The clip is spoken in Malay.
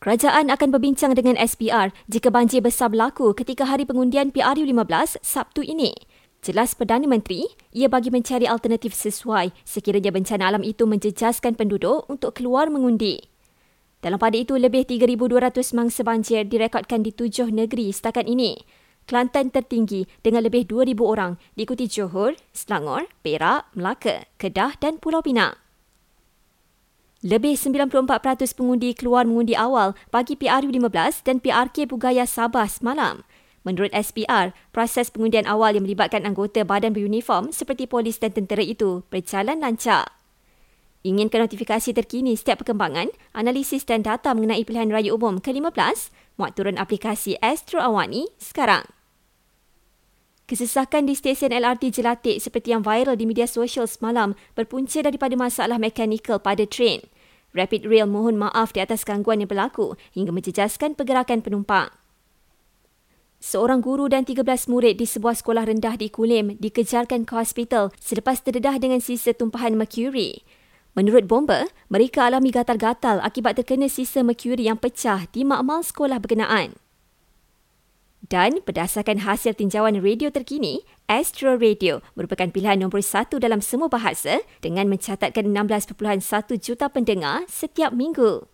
Kerajaan akan berbincang dengan SPR jika banjir besar berlaku ketika hari pengundian PRU15 Sabtu ini. Jelas Perdana Menteri, ia bagi mencari alternatif sesuai sekiranya bencana alam itu menjejaskan penduduk untuk keluar mengundi. Dalam pada itu, lebih 3,200 mangsa banjir direkodkan di tujuh negeri setakat ini. Kelantan tertinggi dengan lebih 2,000 orang diikuti Johor, Selangor, Perak, Melaka, Kedah dan Pulau Pinang. Lebih 94% pengundi keluar mengundi awal bagi PRU15 dan PRK Bugaya Sabah semalam. Menurut SPR, proses pengundian awal yang melibatkan anggota badan beruniform seperti polis dan tentera itu berjalan lancar. Inginkan notifikasi terkini setiap perkembangan, analisis dan data mengenai pilihan raya umum ke-15, muat turun aplikasi Astro Awani sekarang. Kesesakan di stesen LRT Jelatik seperti yang viral di media sosial semalam berpunca daripada masalah mekanikal pada tren. Rapid Rail mohon maaf di atas gangguan yang berlaku hingga menjejaskan pergerakan penumpang. Seorang guru dan 13 murid di sebuah sekolah rendah di Kulim dikejarkan ke hospital selepas terdedah dengan sisa tumpahan merkuri. Menurut bomba, mereka alami gatal-gatal akibat terkena sisa merkuri yang pecah di makmal sekolah berkenaan. Dan berdasarkan hasil tinjauan radio terkini, Astro Radio merupakan pilihan nombor satu dalam semua bahasa dengan mencatatkan 16.1 juta pendengar setiap minggu.